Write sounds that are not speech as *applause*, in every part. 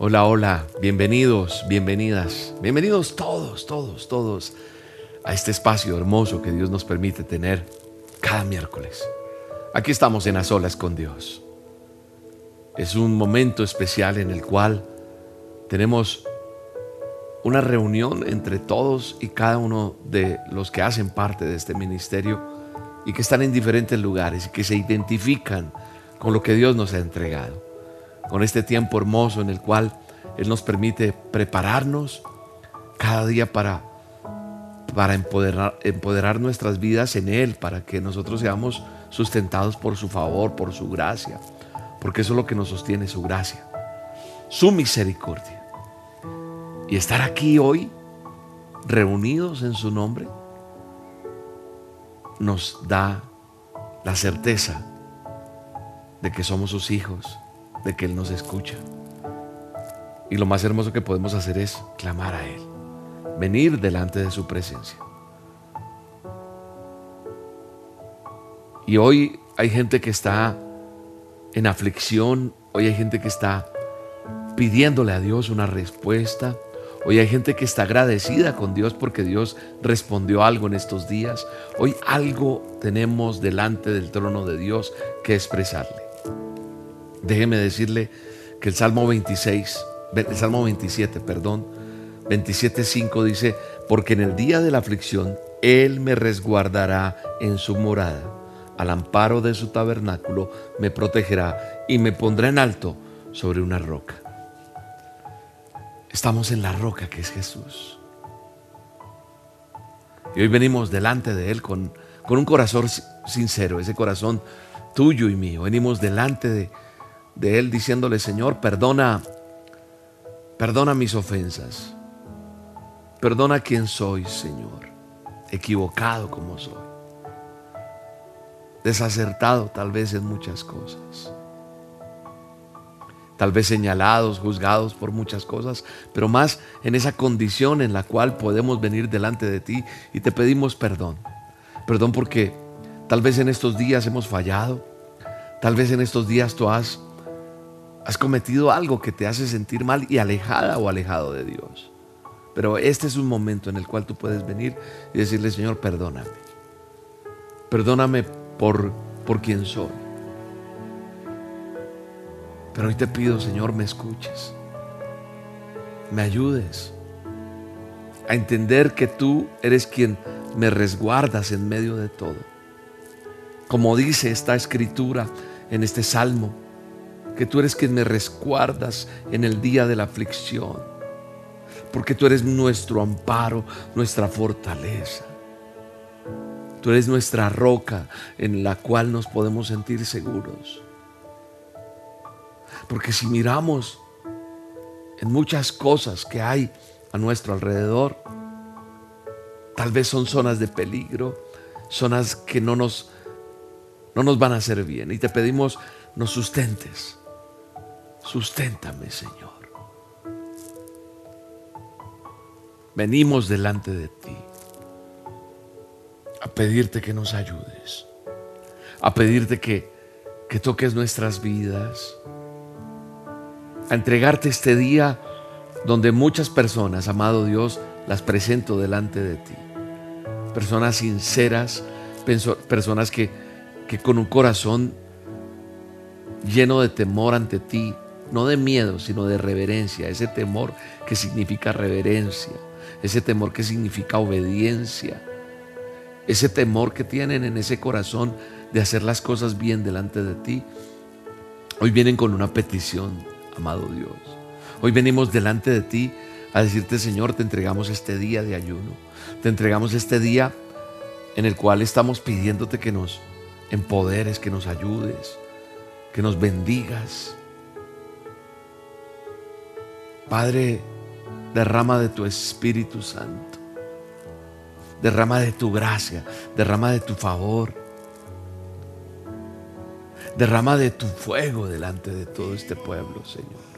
Hola, hola, bienvenidos, bienvenidas, bienvenidos todos, todos, todos a este espacio hermoso que Dios nos permite tener cada miércoles. Aquí estamos en las olas con Dios. Es un momento especial en el cual tenemos una reunión entre todos y cada uno de los que hacen parte de este ministerio y que están en diferentes lugares y que se identifican con lo que Dios nos ha entregado. Con este tiempo hermoso en el cual Él nos permite prepararnos cada día para, para empoderar, empoderar nuestras vidas en Él, para que nosotros seamos sustentados por su favor, por su gracia, porque eso es lo que nos sostiene, su gracia, su misericordia. Y estar aquí hoy, reunidos en su nombre, nos da la certeza de que somos sus hijos, de que Él nos escucha. Y lo más hermoso que podemos hacer es clamar a Él, venir delante de su presencia. Y hoy hay gente que está en aflicción, hoy hay gente que está pidiéndole a Dios una respuesta, Hoy hay gente que está agradecida con Dios porque Dios respondió algo en estos días. Hoy algo tenemos delante del trono de Dios que expresarle. Déjeme decirle que el Salmo 26, el Salmo 27, perdón, 27.5 dice, porque en el día de la aflicción Él me resguardará en su morada, al amparo de su tabernáculo me protegerá y me pondrá en alto sobre una roca. Estamos en la roca que es Jesús. Y hoy venimos delante de Él con, con un corazón sincero, ese corazón tuyo y mío. Venimos delante de, de Él diciéndole, Señor, perdona, perdona mis ofensas. Perdona quién soy, Señor. Equivocado como soy. Desacertado tal vez en muchas cosas tal vez señalados, juzgados por muchas cosas, pero más en esa condición en la cual podemos venir delante de ti y te pedimos perdón. Perdón porque tal vez en estos días hemos fallado, tal vez en estos días tú has, has cometido algo que te hace sentir mal y alejada o alejado de Dios. Pero este es un momento en el cual tú puedes venir y decirle, Señor, perdóname. Perdóname por, por quien soy. Pero hoy te pido, Señor, me escuches. Me ayudes a entender que tú eres quien me resguardas en medio de todo. Como dice esta escritura en este salmo, que tú eres quien me resguardas en el día de la aflicción, porque tú eres nuestro amparo, nuestra fortaleza. Tú eres nuestra roca en la cual nos podemos sentir seguros. Porque si miramos en muchas cosas que hay a nuestro alrededor, tal vez son zonas de peligro, zonas que no nos, no nos van a hacer bien. Y te pedimos, nos sustentes. Susténtame, Señor. Venimos delante de ti a pedirte que nos ayudes, a pedirte que, que toques nuestras vidas a entregarte este día donde muchas personas, amado Dios, las presento delante de ti. Personas sinceras, personas que, que con un corazón lleno de temor ante ti, no de miedo, sino de reverencia, ese temor que significa reverencia, ese temor que significa obediencia, ese temor que tienen en ese corazón de hacer las cosas bien delante de ti. Hoy vienen con una petición amado Dios. Hoy venimos delante de ti a decirte, Señor, te entregamos este día de ayuno. Te entregamos este día en el cual estamos pidiéndote que nos empoderes, que nos ayudes, que nos bendigas. Padre, derrama de tu Espíritu Santo. Derrama de tu gracia, derrama de tu favor. Derrama de tu fuego delante de todo este pueblo, Señor.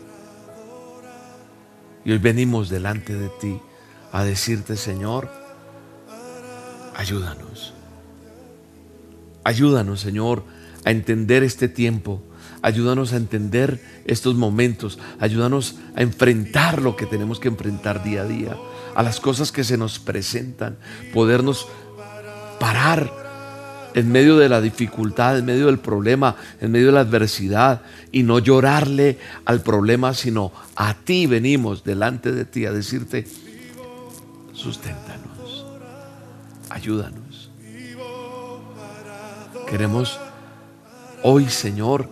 Y hoy venimos delante de ti a decirte, Señor, ayúdanos. Ayúdanos, Señor, a entender este tiempo, Ayúdanos a entender estos momentos. Ayúdanos a enfrentar lo que tenemos que enfrentar día a día. A las cosas que se nos presentan. Podernos parar en medio de la dificultad, en medio del problema, en medio de la adversidad y no llorarle al problema, sino a ti venimos delante de ti a decirte, susténtanos, ayúdanos. Queremos hoy, Señor,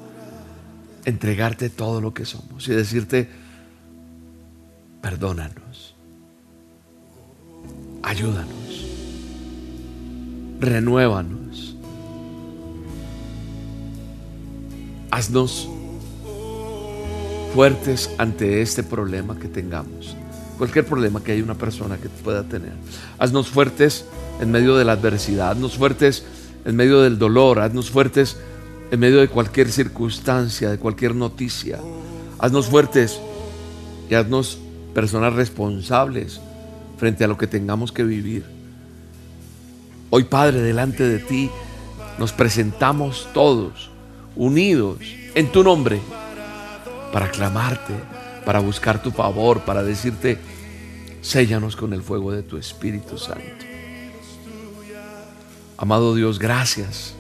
entregarte todo lo que somos y decirte, perdónanos, ayúdanos, renuévanos, haznos fuertes ante este problema que tengamos cualquier problema que haya una persona que pueda tener. Haznos fuertes en medio de la adversidad, haznos fuertes en medio del dolor, haznos fuertes en medio de cualquier circunstancia, de cualquier noticia. Haznos fuertes y haznos personas responsables frente a lo que tengamos que vivir. Hoy, Padre, delante de ti nos presentamos todos, unidos en tu nombre, para clamarte, para buscar tu favor, para decirte, séllanos con el fuego de tu Espíritu Santo. Amado Dios, gracias.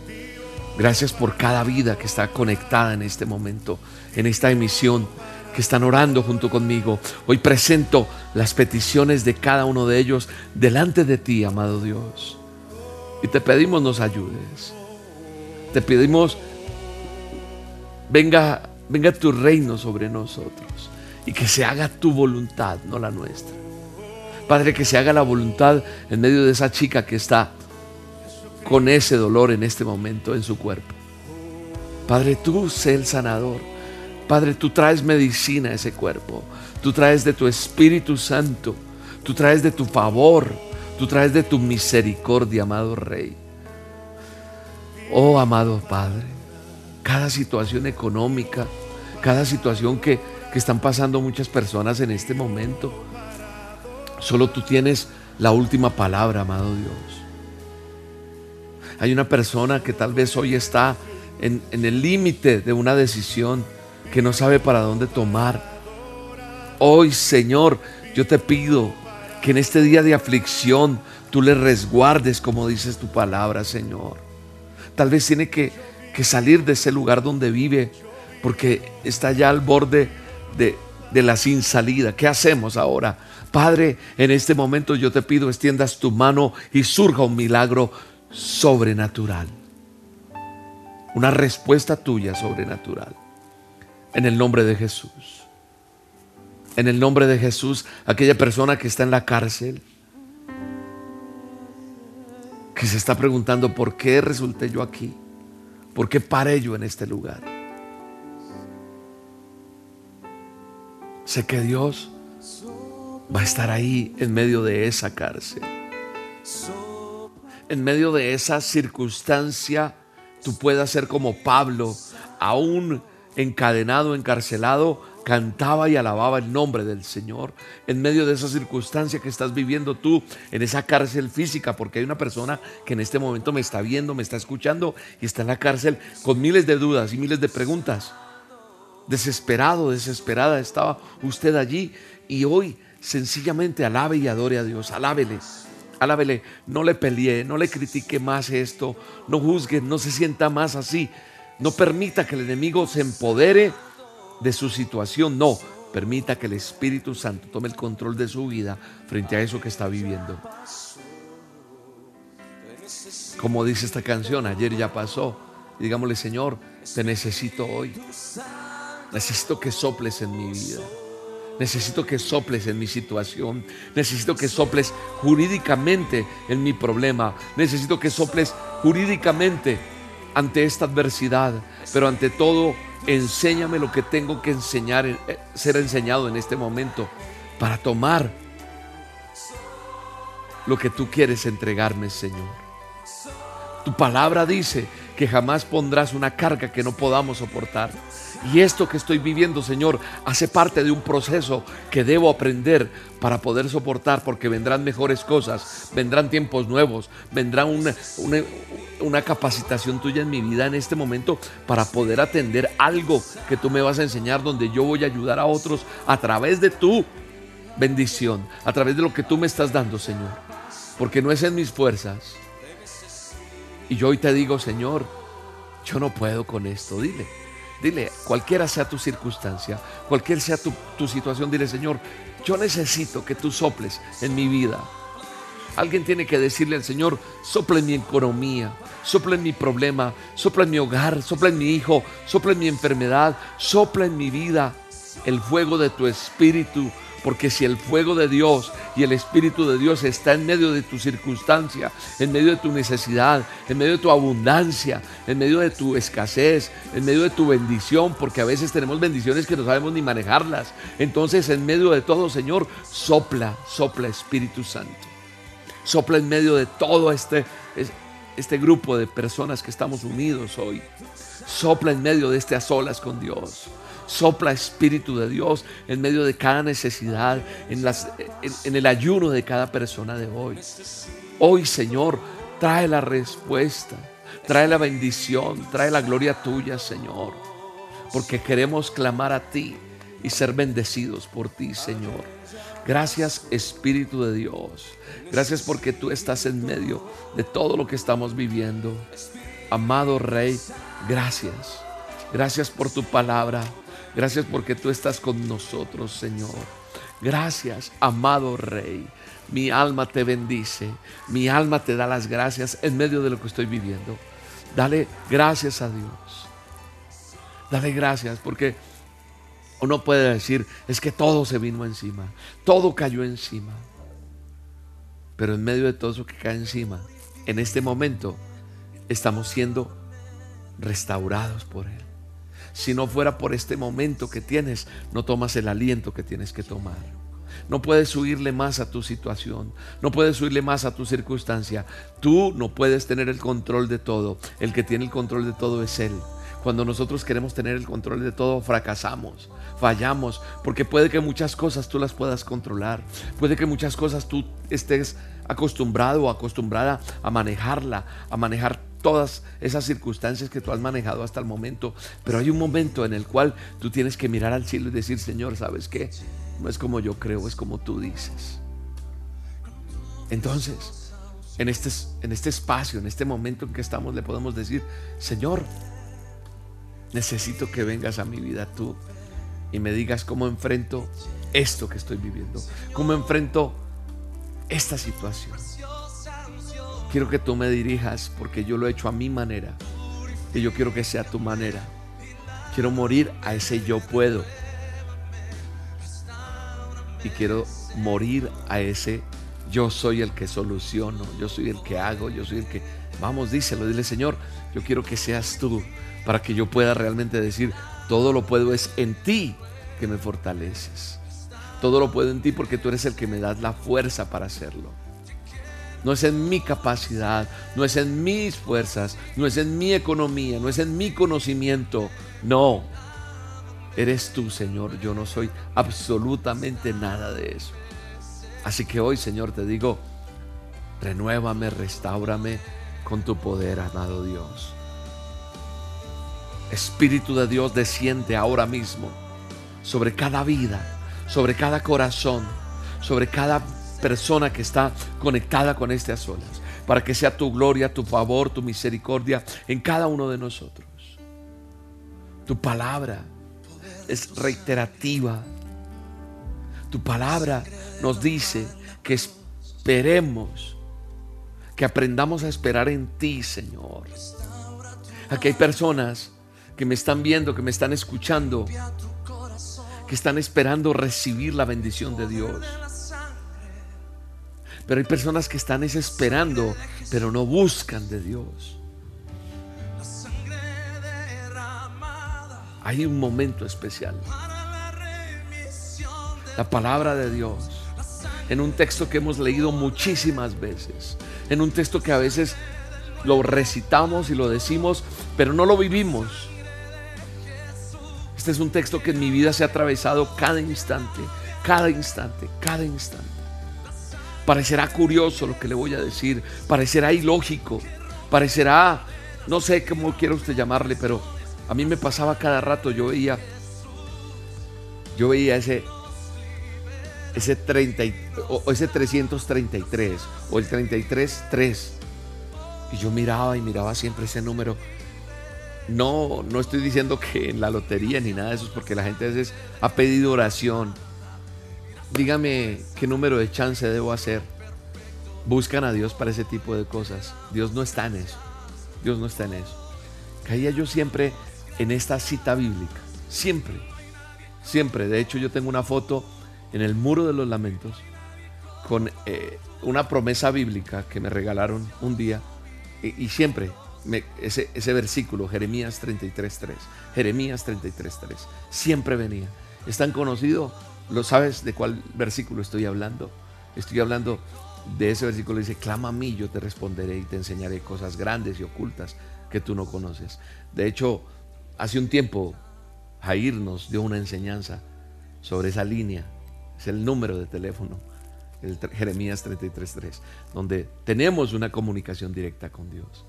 Gracias por cada vida que está conectada en este momento, en esta emisión, que están orando junto conmigo. Hoy presento las peticiones de cada uno de ellos delante de ti, amado Dios. Y te pedimos nos ayudes. Te pedimos, venga, venga tu reino sobre nosotros y que se haga tu voluntad, no la nuestra. Padre, que se haga la voluntad en medio de esa chica que está con ese dolor en este momento en su cuerpo. Padre, tú sé el sanador. Padre, tú traes medicina a ese cuerpo. Tú traes de tu Espíritu Santo. Tú traes de tu favor. Tú traes de tu misericordia, amado Rey. Oh, amado Padre, cada situación económica, cada situación que que están pasando muchas personas en este momento. Solo tú tienes la última palabra, amado Dios. Hay una persona que tal vez hoy está en, el límite de una decisión que no sabe para dónde tomar. Hoy, Señor, yo te pido que en este día de aflicción tú le resguardes como dices tu palabra, Señor. Tal vez tiene que, salir de ese lugar donde vive porque está ya al borde de, la sin salida. ¿Qué hacemos ahora? Padre, en este momento yo te pido extiendas tu mano y surja un milagro sobrenatural. Una respuesta tuya sobrenatural. En el nombre de Jesús. En el nombre de Jesús, aquella persona que está en la cárcel, que se está preguntando por qué resulté yo aquí, por qué paré yo en este lugar. Sé que Dios va a estar ahí en medio de esa cárcel. En medio de esa circunstancia, tú puedas ser como Pablo, aún encadenado, encarcelado, cantaba y alababa el nombre del Señor en medio de esa circunstancia que estás viviendo tú en esa cárcel física, porque hay una persona que en este momento me está viendo, me está escuchando y está en la cárcel con miles de dudas y miles de preguntas desesperado, desesperada estaba usted allí y hoy sencillamente alabe y adore a Dios, alábele. Alábele, no le pelee, no le critique más esto, no juzgue, no se sienta más así. No permita que el enemigo se empodere de su situación, no, permita que el Espíritu Santo tome el control de su vida frente a eso que está viviendo. Como dice esta canción, ayer ya pasó. digámosle, Señor, te necesito hoy. Necesito que soples en mi vida. Necesito que soples en mi situación. Necesito que soples jurídicamente en mi problema. Necesito que soples jurídicamente ante esta adversidad. Pero ante todo, enséñame lo que tengo que enseñar, eh, ser enseñado en este momento para tomar lo que tú quieres entregarme, Señor. Tu palabra dice que jamás pondrás una carga que no podamos soportar. Y esto que estoy viviendo, Señor, hace parte de un proceso que debo aprender para poder soportar, porque vendrán mejores cosas, vendrán tiempos nuevos, vendrá una, una, capacitación tuya en mi vida en este momento para poder atender algo que tú me vas a enseñar, donde yo voy a ayudar a otros a través de tu bendición, a través de lo que tú me estás dando, Señor. Porque no es en mis fuerzas. Y yo hoy te digo, Señor, yo no puedo con esto. Dile, dile, cualquiera sea tu circunstancia, cualquiera sea tu, tu situación, dile, Señor, yo necesito que tú soples en mi vida. Alguien tiene que decirle al Señor, sopla en mi economía, sopla en mi problema, sopla en mi hogar, sopla en mi hijo, sopla en mi enfermedad, sopla en mi vida el fuego de tu espíritu porque si el fuego de Dios y el Espíritu de Dios está en medio de tu circunstancia, en medio de tu necesidad, en medio de tu abundancia, en medio de tu escasez, en medio de tu bendición, porque a veces tenemos bendiciones que no sabemos ni manejarlas. Entonces en medio de todo, Señor, sopla, sopla Espíritu Santo. Sopla en medio de todo este, este grupo de personas que estamos unidos hoy. Sopla en medio de este solas con Dios. Sopla Espíritu de Dios en medio de cada necesidad, en, las, en, el ayuno de cada persona de hoy. Hoy, Señor, trae la respuesta, trae la bendición, trae la gloria tuya, Señor. Porque queremos clamar a ti y ser bendecidos por ti, Señor. Gracias Espíritu de Dios. Gracias porque tú estás en medio de todo lo que estamos viviendo. Amado Rey, gracias. Gracias por tu palabra. Gracias porque tú estás con nosotros, Señor. Gracias, amado Rey. Mi alma te bendice. Mi alma te da las gracias en medio de lo que estoy viviendo. Dale gracias a Dios. Dale gracias porque uno puede decir, es que todo se vino encima. Todo cayó encima. Pero en medio de todo eso que cae encima, en este momento estamos siendo restaurados por Él. Si no fuera por este momento que tienes, no tomas el aliento que tienes que tomar. No puedes huirle más a tu situación, no puedes huirle más a tu circunstancia. Tú no puedes tener el control de todo. El que tiene el control de todo es Él. Cuando nosotros queremos tener el control de todo, fracasamos, fallamos, porque puede que muchas cosas tú las puedas controlar, puede que muchas cosas tú estés acostumbrado o acostumbrada a manejarla, a manejar todas esas circunstancias que tú has manejado hasta el momento, pero hay un momento en el cual tú tienes que mirar al cielo y decir, Señor, ¿sabes qué? No es como yo creo, es como tú dices. Entonces, en este, en este espacio, en este momento en que estamos, le podemos decir, Señor, necesito que vengas a mi vida tú y me digas cómo enfrento esto que estoy viviendo, cómo enfrento esta situación. Quiero que tú me dirijas porque yo lo he hecho a mi manera. Y yo quiero que sea tu manera. Quiero morir a ese yo puedo. Y quiero morir a ese yo soy el que soluciono, yo soy el que hago, yo soy el que... Vamos, díselo, dile Señor, yo quiero que seas tú para que yo pueda realmente decir, todo lo puedo es en ti que me fortaleces. Todo lo puedo en ti porque tú eres el que me das la fuerza para hacerlo. No es en mi capacidad, no es en mis fuerzas, no es en mi economía, no es en mi conocimiento. No, eres tú, Señor. Yo no soy absolutamente nada de eso. Así que hoy, Señor, te digo, renuévame, restaurame con tu poder, amado Dios. Espíritu de Dios desciende ahora mismo sobre cada vida, sobre cada corazón, sobre cada persona que está conectada con este a para que sea tu gloria, tu favor, tu misericordia en cada uno de nosotros. Tu palabra es reiterativa. Tu palabra nos dice que esperemos, que aprendamos a esperar en ti, Señor. Aquí hay personas que me están viendo, que me están escuchando, que están esperando recibir la bendición de Dios. Pero hay personas que están desesperando, pero no buscan de Dios. Hay un momento especial. La palabra de Dios. En un texto que hemos leído muchísimas veces. En un texto que a veces lo recitamos y lo decimos, pero no lo vivimos. Este es un texto que en mi vida se ha atravesado cada instante, cada instante, cada instante. Parecerá curioso lo que le voy a decir, parecerá ilógico, parecerá, no sé cómo quiere usted llamarle, pero a mí me pasaba cada rato, yo veía, yo veía ese, ese 30 o ese 333 o el 333 y yo miraba y miraba siempre ese número. No, no estoy diciendo que en la lotería ni nada de eso, es porque la gente a veces ha pedido oración. Dígame qué número de chance debo hacer. Buscan a Dios para ese tipo de cosas. Dios no está en eso. Dios no está en eso. Caía yo siempre en esta cita bíblica. Siempre. Siempre. De hecho, yo tengo una foto en el muro de los lamentos con eh, una promesa bíblica que me regalaron un día y, siempre ese, ese, versículo, Jeremías 33.3, Jeremías 33.3, siempre venía. ¿Es tan conocido? ¿Lo sabes de cuál versículo estoy hablando? Estoy hablando de ese versículo, dice, clama a mí, yo te responderé y te enseñaré cosas grandes y ocultas que tú no conoces. De hecho, hace un tiempo, Jair nos dio una enseñanza sobre esa línea, es el número de teléfono el Jeremías 33.3, donde tenemos una comunicación directa con Dios.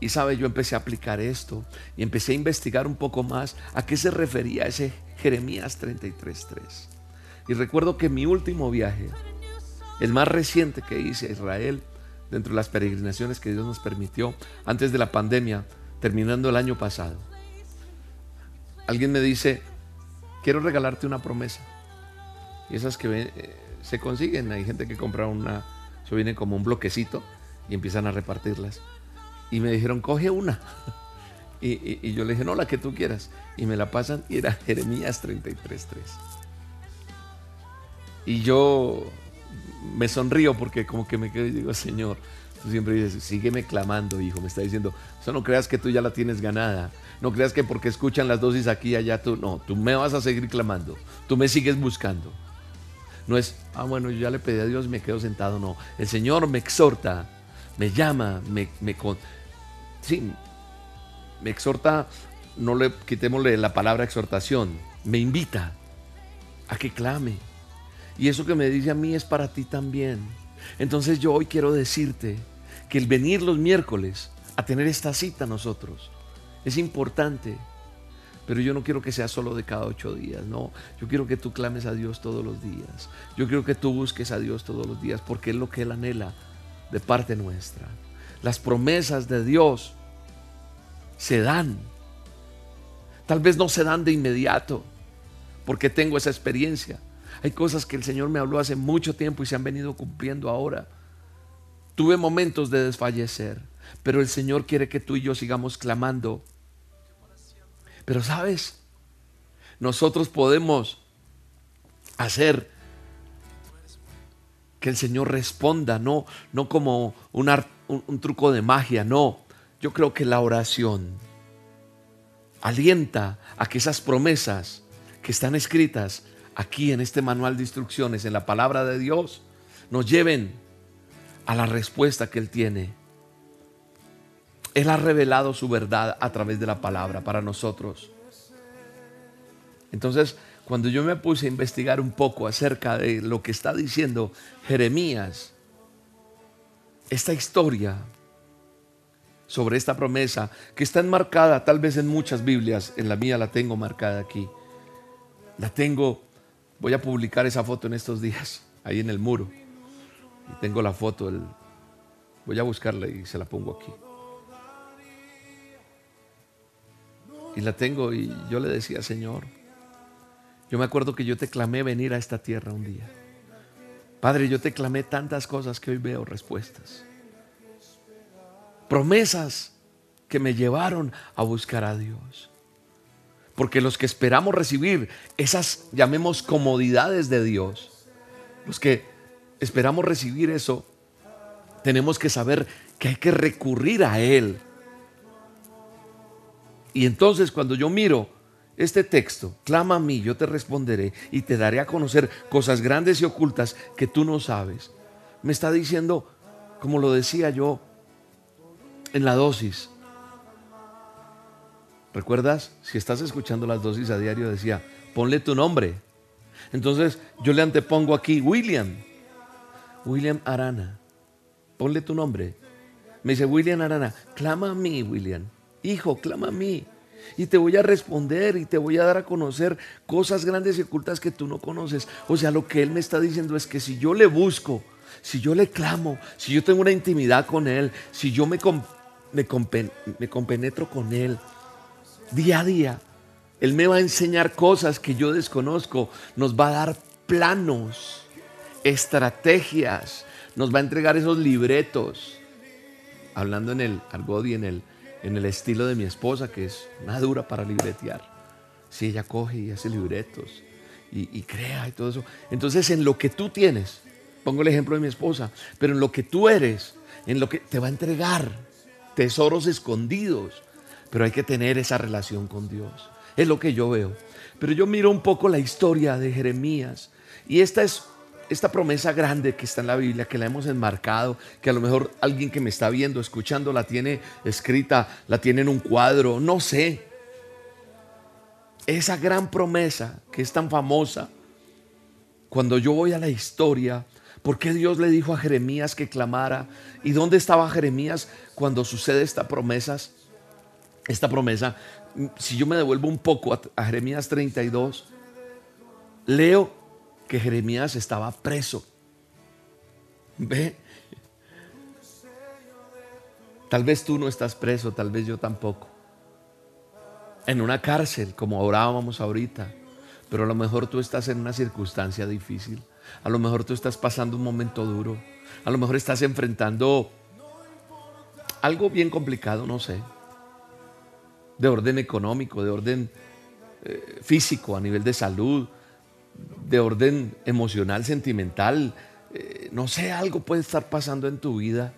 Y sabe, yo empecé a aplicar esto y empecé a investigar un poco más a qué se refería ese Jeremías 33.3. Y recuerdo que mi último viaje, el más reciente que hice a Israel, dentro de las peregrinaciones que Dios nos permitió antes de la pandemia, terminando el año pasado, alguien me dice, quiero regalarte una promesa. Y esas que eh, se consiguen. Hay gente que compra una, eso viene como un bloquecito y empiezan a repartirlas. Y me dijeron, coge una. *laughs* Y, yo le dije, no, la que tú quieras. Y me la pasan y era Jeremías 33.3. Y yo me sonrío porque como que me quedo y digo, Señor, tú siempre dices, sígueme clamando, hijo. Me está diciendo, eso no creas que tú ya la tienes ganada. No creas que porque escuchan las dosis aquí y allá, tú no, tú me vas a seguir clamando. Tú me sigues buscando. No es, ah, bueno, yo ya le pedí a Dios y me quedo sentado. No, el Señor me exhorta, me llama, me, me, sí, me exhorta, no le quitémosle la palabra exhortación, me invita a que clame. Y eso que me dice a mí es para ti también. Entonces yo hoy quiero decirte que el venir los miércoles a tener esta cita nosotros es importante pero yo no quiero que sea solo de cada ocho días, no. Yo quiero que tú clames a Dios todos los días. Yo quiero que tú busques a Dios todos los días, porque es lo que Él anhela de parte nuestra. Las promesas de Dios se dan. Tal vez no se dan de inmediato, porque tengo esa experiencia. Hay cosas que el Señor me habló hace mucho tiempo y se han venido cumpliendo ahora. Tuve momentos de desfallecer, pero el Señor quiere que tú y yo sigamos clamando pero sabes, nosotros podemos hacer que el Señor responda, no, no como un, un truco de magia, no. Yo creo que la oración alienta a que esas promesas que están escritas aquí en este manual de instrucciones, en la palabra de Dios, nos lleven a la respuesta que Él tiene él ha revelado su verdad a través de la palabra para nosotros. Entonces, cuando yo me puse a investigar un poco acerca de lo que está diciendo Jeremías, esta historia sobre esta promesa que está enmarcada tal vez en muchas Biblias, en la mía la tengo marcada aquí. La tengo, voy a publicar esa foto en estos días, ahí en el muro. Y tengo la foto, voy a buscarla y se la pongo aquí. Y la tengo y yo le decía, Señor, yo me acuerdo que yo te clamé venir a esta tierra un día. Padre, yo te clamé tantas cosas que hoy veo respuestas. Promesas que me llevaron a buscar a Dios. Porque los que esperamos recibir esas, llamemos, comodidades de Dios, los que esperamos recibir eso, tenemos que saber que hay que recurrir a Él y entonces cuando yo miro este texto, clama a mí, yo te responderé y te daré a conocer cosas grandes y ocultas que tú no sabes. Me está diciendo, como lo decía yo en la dosis. ¿Recuerdas? Si estás escuchando las dosis a diario, decía, ponle tu nombre. Entonces yo le antepongo aquí, William. William Arana. Ponle tu nombre. Me dice, William Arana, clama a mí, William. Hijo, clama a mí. Y te voy a responder y te voy a dar a conocer cosas grandes y ocultas que tú no conoces. O sea, lo que él me está diciendo es que si yo le busco, si yo le clamo, si yo tengo una intimidad con él, si yo me, me, me compenetro con él día a día, él me va a enseñar cosas que yo desconozco, nos va a dar planos, estrategias, nos va a entregar esos libretos. Hablando en el argot y en el, en el estilo de mi esposa, que es una dura para libretear. Si ella coge y hace libretos y, y crea y todo eso. Entonces, en lo que tú tienes, pongo el ejemplo de mi esposa, pero en lo que tú eres, en lo que te va a entregar tesoros escondidos, pero hay que tener esa relación con Dios. Es lo que yo veo. Pero yo miro un poco la historia de Jeremías y esta es esta promesa grande que está en la Biblia, que la hemos enmarcado, que a lo mejor alguien que me está viendo, escuchando, la tiene escrita, la tiene en un cuadro, no sé. Esa gran promesa que es tan famosa, cuando yo voy a la historia, ¿por qué Dios le dijo a Jeremías que clamara? ¿Y dónde estaba Jeremías cuando sucede esta promesa? Esta promesa si yo me devuelvo un poco a, Jeremías 32, leo que Jeremías estaba preso. ¿Ve? Tal vez tú no estás preso, tal vez yo tampoco. En una cárcel, como orábamos ahorita. Pero a lo mejor tú estás en una circunstancia difícil. A lo mejor tú estás pasando un momento duro. A lo mejor estás enfrentando algo bien complicado, no sé de orden económico, de orden eh, físico, a nivel de salud, de orden emocional, sentimental. Eh, no sé, algo puede estar pasando en tu vida.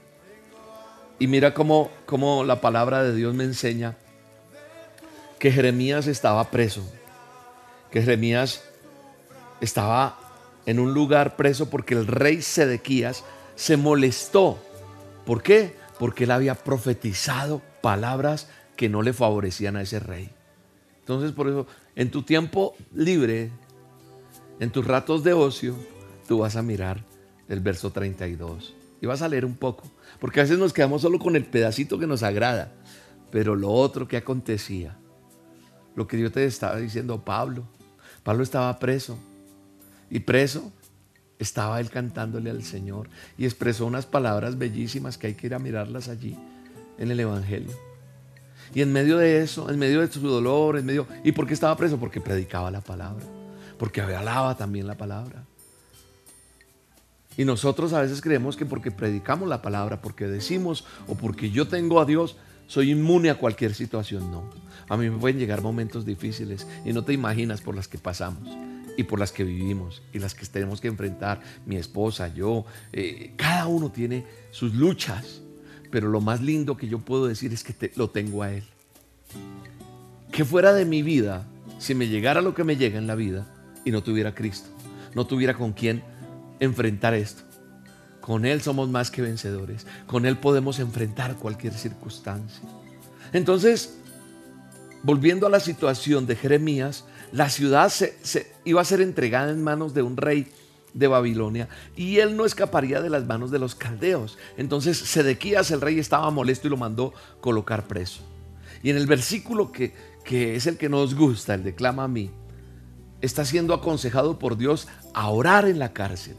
Y mira cómo, cómo la palabra de Dios me enseña que Jeremías estaba preso, que Jeremías estaba en un lugar preso porque el rey Sedequías se molestó. ¿Por qué? Porque él había profetizado palabras que no le favorecían a ese rey. Entonces, por eso, en tu tiempo libre, en tus ratos de ocio, tú vas a mirar el verso 32 y vas a leer un poco, porque a veces nos quedamos solo con el pedacito que nos agrada, pero lo otro que acontecía, lo que Dios te estaba diciendo Pablo, Pablo estaba preso y preso estaba él cantándole al Señor y expresó unas palabras bellísimas que hay que ir a mirarlas allí en el Evangelio. Y en medio de eso, en medio de su dolor, en medio... ¿Y por qué estaba preso? Porque predicaba la palabra. Porque hablaba también la palabra. Y nosotros a veces creemos que porque predicamos la palabra, porque decimos o porque yo tengo a Dios, soy inmune a cualquier situación. No. A mí me pueden llegar momentos difíciles y no te imaginas por las que pasamos y por las que vivimos y las que tenemos que enfrentar, mi esposa, yo. Eh, cada uno tiene sus luchas pero lo más lindo que yo puedo decir es que lo tengo a Él. Que fuera de mi vida, si me llegara lo que me llega en la vida y no tuviera Cristo, no tuviera con quién enfrentar esto. Con Él somos más que vencedores. Con Él podemos enfrentar cualquier circunstancia. Entonces, volviendo a la situación de Jeremías, la ciudad se, iba a ser entregada en manos de un rey de Babilonia y él no escaparía de las manos de los caldeos. Entonces Sedequías el rey estaba molesto y lo mandó colocar preso. Y en el versículo que, que es el que nos gusta, el de clama a mí, está siendo aconsejado por Dios a orar en la cárcel.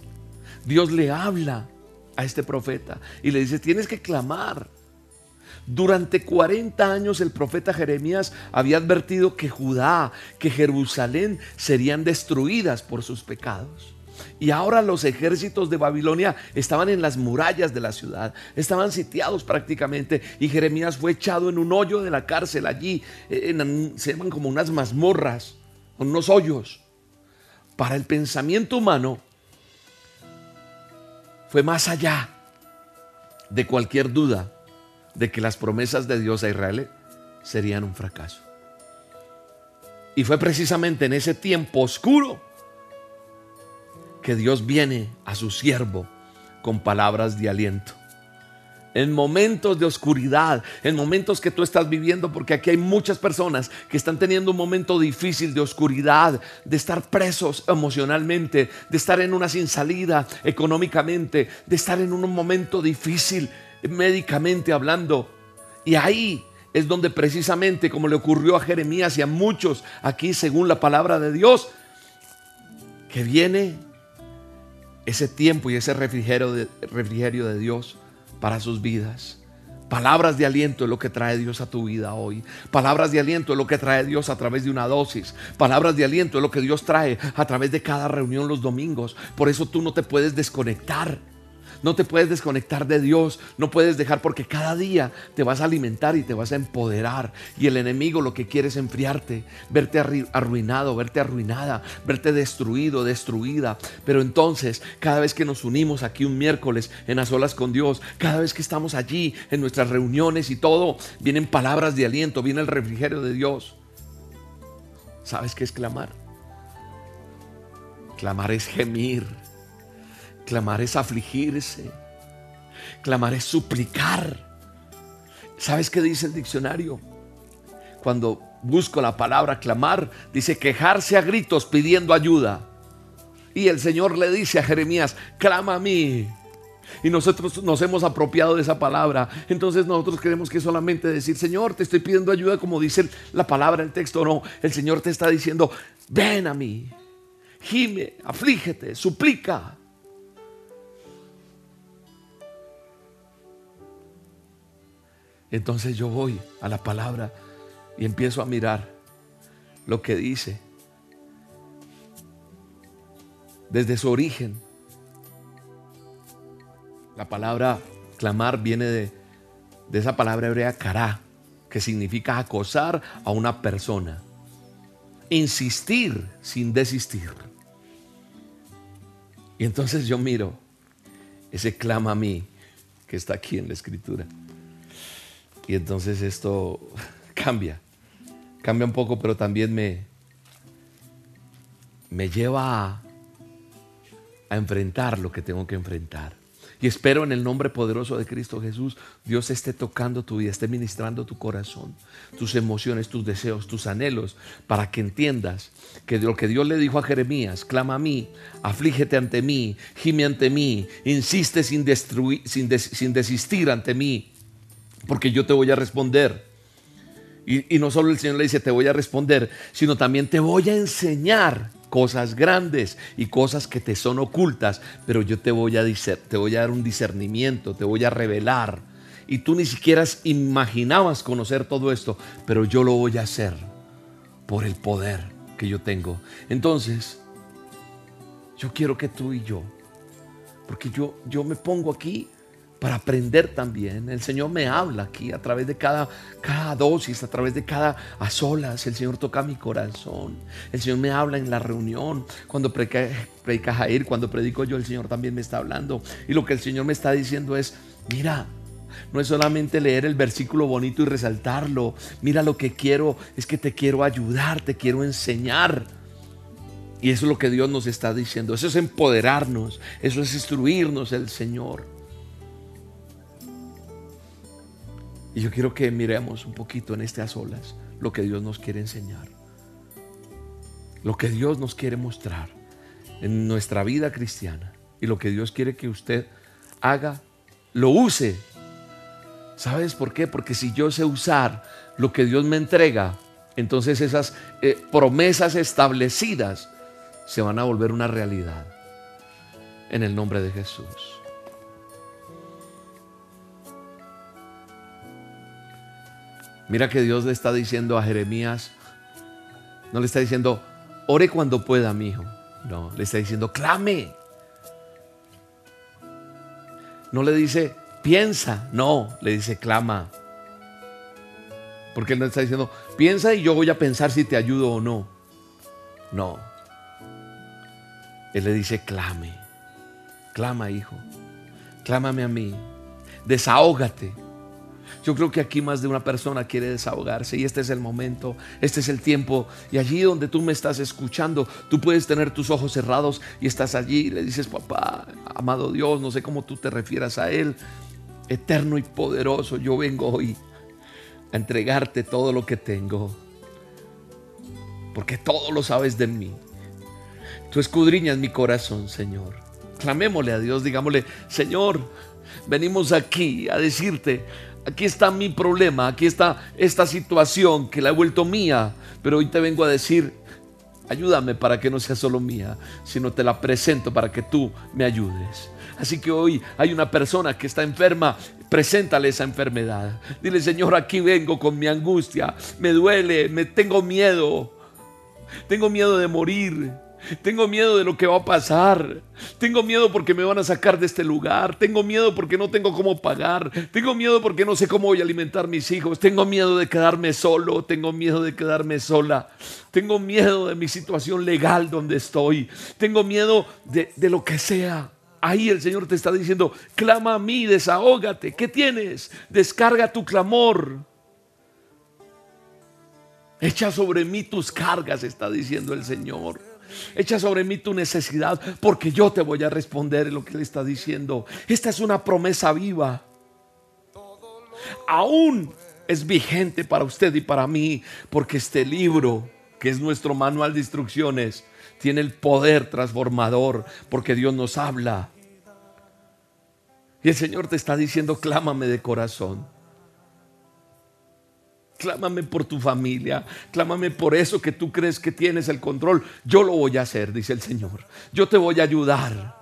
Dios le habla a este profeta y le dice, tienes que clamar. Durante 40 años el profeta Jeremías había advertido que Judá, que Jerusalén serían destruidas por sus pecados. Y ahora los ejércitos de Babilonia estaban en las murallas de la ciudad, estaban sitiados prácticamente y Jeremías fue echado en un hoyo de la cárcel allí, se llaman como unas mazmorras, unos hoyos. Para el pensamiento humano fue más allá de cualquier duda de que las promesas de Dios a Israel serían un fracaso. Y fue precisamente en ese tiempo oscuro que Dios viene a su siervo con palabras de aliento. en momentos de oscuridad, en momentos que tú estás viviendo, porque aquí hay muchas personas que están teniendo un momento difícil de oscuridad, de estar presos emocionalmente, de estar en una sin salida económicamente, de estar en un momento difícil médicamente hablando. Y ahí es donde precisamente, como le ocurrió a Jeremías y a muchos aquí, según la palabra de Dios, que viene ese tiempo y ese refrigerio de, refrigerio de Dios para sus vidas. Palabras de aliento es lo que trae Dios a tu vida hoy. Palabras de aliento es lo que trae Dios a través de una dosis. Palabras de aliento es lo que Dios trae a través de cada reunión los domingos. Por eso tú no te puedes desconectar. No te puedes desconectar de Dios, no puedes dejar porque cada día te vas a alimentar y te vas a empoderar. Y el enemigo lo que quiere es enfriarte, verte arruinado, verte arruinada, verte destruido, destruida. Pero entonces, cada vez que nos unimos aquí un miércoles en las olas con Dios, cada vez que estamos allí en nuestras reuniones y todo, vienen palabras de aliento, viene el refrigerio de Dios. ¿Sabes qué es clamar? Clamar es gemir Clamar es afligirse. Clamar es suplicar. ¿Sabes qué dice el diccionario? Cuando busco la palabra clamar, dice quejarse a gritos pidiendo ayuda. Y el Señor le dice a Jeremías, clama a mí. Y nosotros nos hemos apropiado de esa palabra. Entonces nosotros queremos que solamente decir, Señor, te estoy pidiendo ayuda como dice la palabra el texto. No, el Señor te está diciendo, ven a mí, gime, aflígete, suplica. Entonces yo voy a la palabra y empiezo a mirar lo que dice desde su origen. La palabra clamar viene de, esa palabra hebrea kará, que significa acosar a una persona. Insistir sin desistir. Y entonces yo miro ese clama a mí que está aquí en la escritura. Y entonces esto *laughs* cambia, cambia un poco, pero también me, me lleva a, enfrentar lo que tengo que enfrentar. Y espero en el nombre poderoso de Cristo Jesús, Dios esté tocando tu vida, esté ministrando tu corazón, tus emociones, tus deseos, tus anhelos, para que entiendas que lo que Dios le dijo a Jeremías, clama a mí, aflígete ante mí, gime ante mí, insiste sin, destruir, sin desistir ante mí, porque yo te voy a responder. Y, no solo el Señor le dice, te voy a responder, sino también te voy a enseñar cosas grandes y cosas que te son ocultas, pero yo te voy a, te voy a dar un discernimiento, te voy a revelar. Y tú ni siquiera imaginabas conocer todo esto, pero yo lo voy a hacer por el poder que yo tengo. Entonces, yo quiero que tú y yo, porque yo, yo me pongo aquí para aprender también. El Señor me habla aquí a través de cada, cada dosis, a través de cada a solas. El Señor toca mi corazón. El Señor me habla en la reunión. Cuando predica, predica Jair, cuando predico yo, el Señor también me está hablando. Y lo que el Señor me está diciendo es, mira, no es solamente leer el versículo bonito y resaltarlo. Mira lo que quiero, es que te quiero ayudar, te quiero enseñar. Y eso es lo que Dios nos está diciendo. Eso es empoderarnos, eso es instruirnos el Señor. Y yo quiero que miremos un poquito en estas olas lo que Dios nos quiere enseñar. Lo que Dios nos quiere mostrar en nuestra vida cristiana. Y lo que Dios quiere que usted haga, lo use. ¿Sabes por qué? Porque si yo sé usar lo que Dios me entrega, entonces esas eh, promesas establecidas se van a volver una realidad. En el nombre de Jesús. Mira que Dios le está diciendo a Jeremías, no le está diciendo, ore cuando pueda, mi hijo. No, le está diciendo, clame. No le dice, piensa. No, le dice, clama. Porque él no está diciendo, piensa y yo voy a pensar si te ayudo o no. No. Él le dice, clame. Clama, hijo. Clámame a mí. Desahógate. Yo creo que aquí más de una persona quiere desahogarse y este es el momento, este es el tiempo. Y allí donde tú me estás escuchando, tú puedes tener tus ojos cerrados y estás allí y le dices, papá, amado Dios, no sé cómo tú te refieras a Él. eterno y poderoso, yo vengo hoy a entregarte todo lo que tengo. Porque todo lo sabes de mí. Tú escudriñas mi corazón, Señor. Clamémosle a Dios, digámosle, Señor, venimos aquí a decirte, aquí está mi problema, aquí está esta situación que la he vuelto mía, pero hoy te vengo a decir, ayúdame para que no sea solo mía, sino te la presento para que tú me ayudes. Así que hoy hay una persona que está enferma, preséntale esa enfermedad. Dile, Señor, aquí vengo con mi angustia, me duele, me tengo miedo. Tengo miedo de morir. Tengo miedo de lo que va a pasar. Tengo miedo porque me van a sacar de este lugar. Tengo miedo porque no tengo cómo pagar. Tengo miedo porque no sé cómo voy a alimentar mis hijos. Tengo miedo de quedarme solo. Tengo miedo de quedarme sola. Tengo miedo de mi situación legal donde estoy. Tengo miedo de, de lo que sea. Ahí el Señor te está diciendo, clama a mí, desahógate. ¿Qué tienes? Descarga tu clamor. Echa sobre mí tus cargas, está diciendo el Señor. Echa sobre mí tu necesidad, porque yo te voy a responder lo que le está diciendo. Esta es una promesa viva. Aún es vigente para usted y para mí, porque este libro, que es nuestro manual de instrucciones, tiene el poder transformador, porque Dios nos habla. Y el Señor te está diciendo, clámame de corazón. Clámame por tu familia, clámame por eso que tú crees que tienes el control. Yo lo voy a hacer, dice el Señor. Yo te voy a ayudar.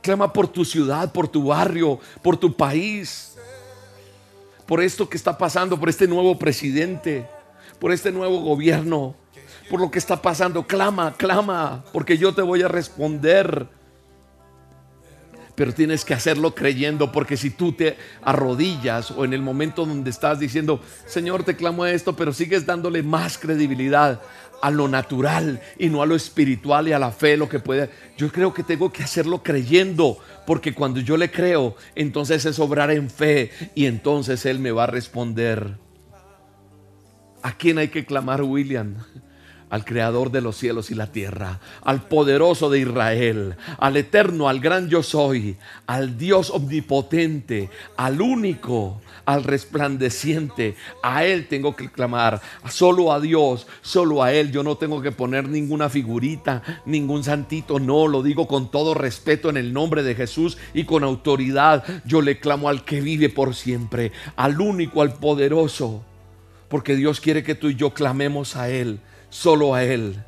Clama por tu ciudad, por tu barrio, por tu país, por esto que está pasando, por este nuevo presidente, por este nuevo gobierno, por lo que está pasando. Clama, clama, porque yo te voy a responder pero tienes que hacerlo creyendo, porque si tú te arrodillas o en el momento donde estás diciendo, Señor, te clamo esto, pero sigues dándole más credibilidad a lo natural y no a lo espiritual y a la fe, lo que puede. Yo creo que tengo que hacerlo creyendo, porque cuando yo le creo, entonces es obrar en fe y entonces Él me va a responder. ¿A quién hay que clamar, William? Al creador de los cielos y la tierra, al poderoso de Israel, al eterno, al gran yo soy, al Dios omnipotente, al único, al resplandeciente. A Él tengo que clamar, solo a Dios, solo a Él. Yo no tengo que poner ninguna figurita, ningún santito, no, lo digo con todo respeto en el nombre de Jesús y con autoridad. Yo le clamo al que vive por siempre, al único, al poderoso, porque Dios quiere que tú y yo clamemos a Él solo a Él.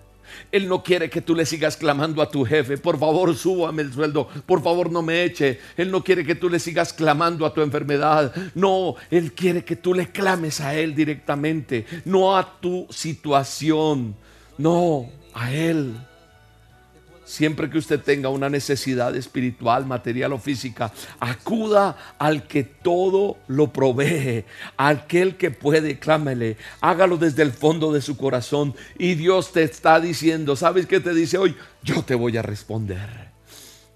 Él no quiere que tú le sigas clamando a tu jefe, por favor súbame el sueldo, por favor no me eche. Él no quiere que tú le sigas clamando a tu enfermedad. No, Él quiere que tú le clames a Él directamente, no a tu situación, no, a Él. Siempre que usted tenga una necesidad espiritual, material o física, acuda al que todo lo provee, aquel que puede, clámele, hágalo desde el fondo de su corazón y Dios te está diciendo, ¿sabes qué te dice hoy? Yo te voy a responder.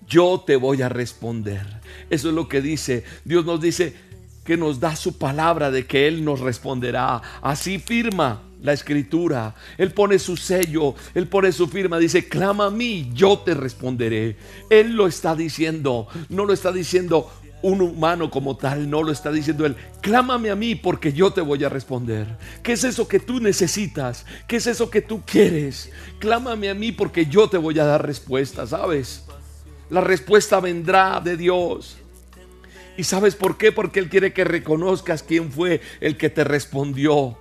Yo te voy a responder. Eso es lo que dice. Dios nos dice que nos da su palabra de que Él nos responderá. Así firma la escritura. Él pone su sello, Él pone su firma, dice, clama a mí, yo te responderé. Él lo está diciendo, no lo está diciendo un humano como tal, no lo está diciendo Él. Clámame a mí porque yo te voy a responder. ¿Qué es eso que tú necesitas? ¿Qué es eso que tú quieres? Clámame a mí porque yo te voy a dar respuesta, ¿sabes? La respuesta vendrá de Dios. ¿Y sabes por qué? Porque Él quiere que reconozcas quién fue el que te respondió.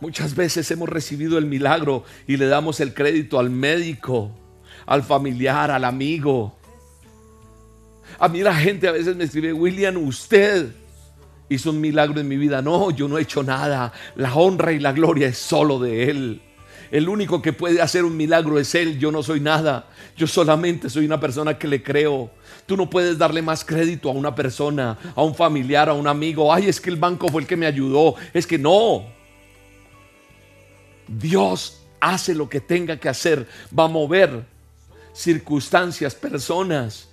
Muchas veces hemos recibido el milagro y le damos el crédito al médico, al familiar, al amigo. A mí la gente a veces me escribe, William, usted hizo un milagro en mi vida. No, yo no he hecho nada. La honra y la gloria es solo de Él. El único que puede hacer un milagro es Él. Yo no soy nada. Yo solamente soy una persona que le creo. Tú no puedes darle más crédito a una persona, a un familiar, a un amigo. Ay, es que el banco fue el que me ayudó. Es que no. Dios hace lo que tenga que hacer, va a mover circunstancias, personas.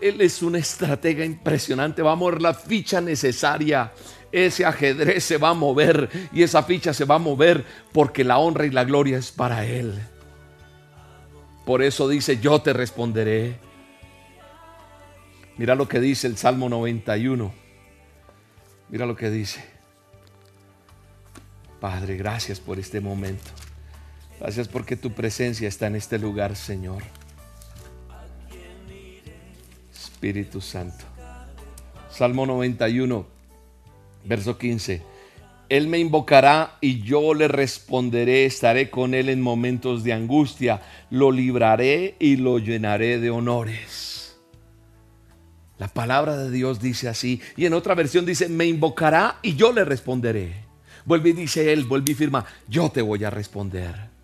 Él es una estratega impresionante, va a mover la ficha necesaria. Ese ajedrez se va a mover y esa ficha se va a mover porque la honra y la gloria es para Él. Por eso dice, yo te responderé. Mira lo que dice el Salmo 91. Mira lo que dice. Padre, gracias por este momento. Gracias porque tu presencia está en este lugar, Señor. Espíritu Santo. Salmo 91, verso 15. Él me invocará y yo le responderé, estaré con él en momentos de angustia, lo libraré y lo llenaré de honores. La palabra de Dios dice así, y en otra versión dice, me invocará y yo le responderé. Vuelve y dice él, vuelve y firma, yo te voy a responder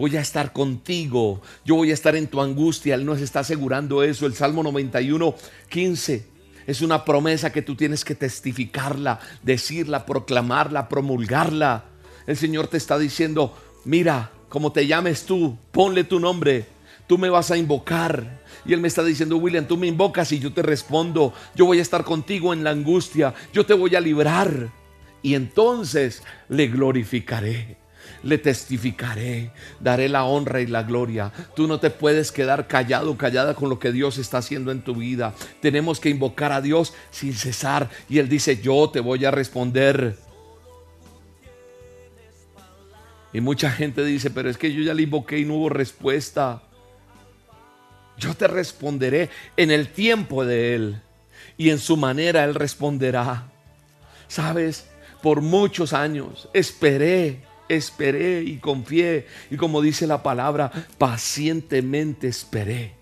voy a estar contigo, yo voy a estar en tu angustia. Él nos está asegurando eso. El Salmo 91, 15. Es una promesa que tú tienes que testificarla, decirla, proclamarla, promulgarla. El Señor te está diciendo, mira, como te llames tú, ponle tu nombre, tú me vas a invocar. Y Él me está diciendo, William, tú me invocas y yo te respondo, yo voy a estar contigo en la angustia, yo te voy a librar. Y entonces le glorificaré le testificaré, daré la honra y la gloria. Tú no te puedes quedar callado, callada con lo que Dios está haciendo en tu vida. Tenemos que invocar a Dios sin cesar. Y Él dice, yo te voy a responder. Y mucha gente dice, pero es que yo ya le invoqué y no hubo respuesta. Yo te responderé en el tiempo de Él y en su manera Él responderá. Sabes, por muchos años esperé esperé y confié. Y como dice la palabra, pacientemente esperé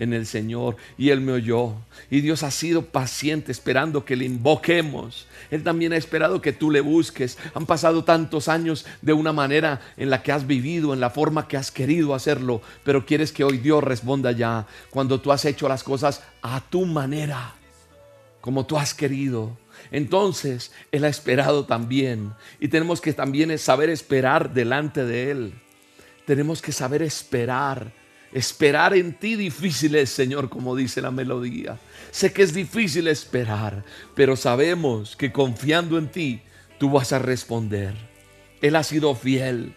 en el Señor y Él me oyó. Y Dios ha sido paciente esperando que le invoquemos. Él también ha esperado que tú le busques. Han pasado tantos años de una manera en la que has vivido, en la forma que has querido hacerlo, pero quieres que hoy Dios responda ya cuando tú has hecho las cosas a tu manera, como tú has querido. Entonces, Él ha esperado también. Y tenemos que también saber esperar delante de Él. Tenemos que saber esperar. Esperar en ti difícil es, Señor, como dice la melodía. Sé que es difícil esperar, pero sabemos que confiando en ti, tú vas a responder. Él ha sido fiel.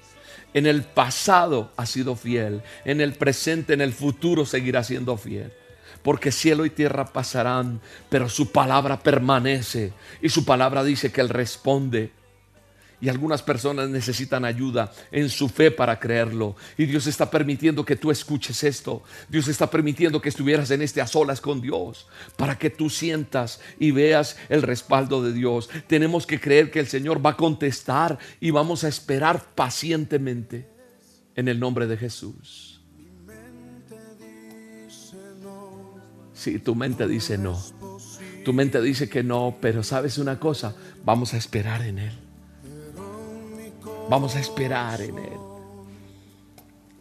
En el pasado ha sido fiel. En el presente, en el futuro seguirá siendo fiel porque cielo y tierra pasarán, pero su palabra permanece y su palabra dice que Él responde. Y algunas personas necesitan ayuda en su fe para creerlo. Y Dios está permitiendo que tú escuches esto. Dios está permitiendo que estuvieras en este a solas con Dios para que tú sientas y veas el respaldo de Dios. Tenemos que creer que el Señor va a contestar y vamos a esperar pacientemente en el nombre de Jesús. Si tu mente dice no, tu mente dice que no, pero sabes una cosa, vamos a esperar en Él. Vamos a esperar en Él.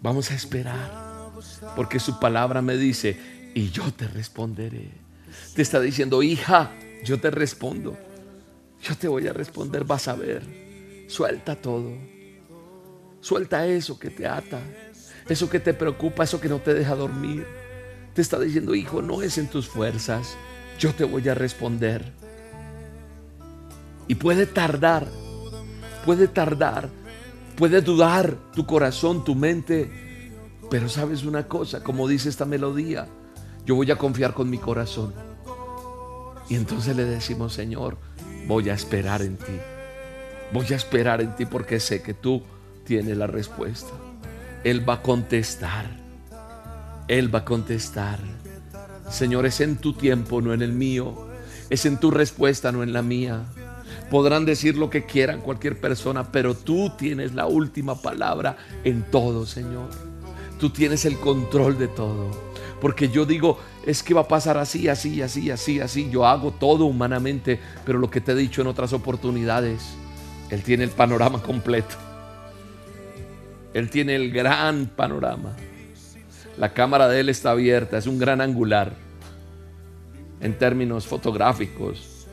Vamos a esperar. Porque su palabra me dice, y yo te responderé. Te está diciendo, hija, yo te respondo. Yo te voy a responder, vas a ver. Suelta todo. Suelta eso que te ata, eso que te preocupa, eso que no te deja dormir te está diciendo, hijo, no es en tus fuerzas, yo te voy a responder. Y puede tardar, puede tardar, puede dudar tu corazón, tu mente, pero sabes una cosa, como dice esta melodía, yo voy a confiar con mi corazón. Y entonces le decimos, Señor, voy a esperar en ti. Voy a esperar en ti porque sé que tú tienes la respuesta. Él va a contestar. Él va a contestar, Señor, es en tu tiempo, no en el mío. Es en tu respuesta, no en la mía. Podrán decir lo que quieran cualquier persona, pero tú tienes la última palabra en todo, Señor. Tú tienes el control de todo. Porque yo digo, es que va a pasar así, así, así, así, así. Yo hago todo humanamente, pero lo que te he dicho en otras oportunidades, Él tiene el panorama completo. Él tiene el gran panorama. La cámara de él está abierta, es un gran angular en términos fotográficos,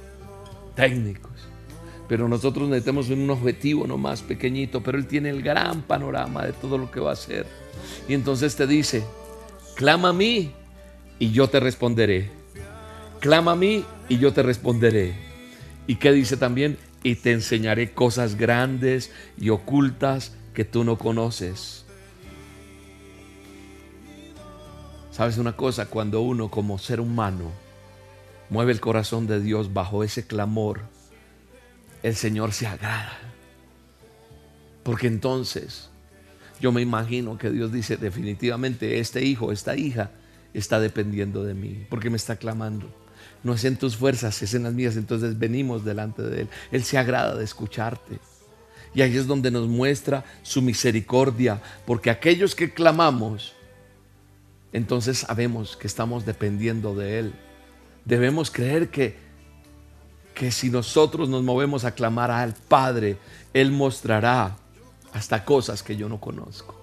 técnicos. Pero nosotros necesitamos un objetivo no más pequeñito, pero él tiene el gran panorama de todo lo que va a hacer. Y entonces te dice, clama a mí y yo te responderé. Clama a mí y yo te responderé. ¿Y qué dice también? Y te enseñaré cosas grandes y ocultas que tú no conoces. ¿Sabes una cosa? Cuando uno como ser humano mueve el corazón de Dios bajo ese clamor, el Señor se agrada. Porque entonces yo me imagino que Dios dice definitivamente, este hijo, esta hija está dependiendo de mí, porque me está clamando. No es en tus fuerzas, es en las mías. Entonces venimos delante de Él. Él se agrada de escucharte. Y ahí es donde nos muestra su misericordia, porque aquellos que clamamos, entonces sabemos que estamos dependiendo de Él. Debemos creer que, que si nosotros nos movemos a clamar al Padre, Él mostrará hasta cosas que yo no conozco.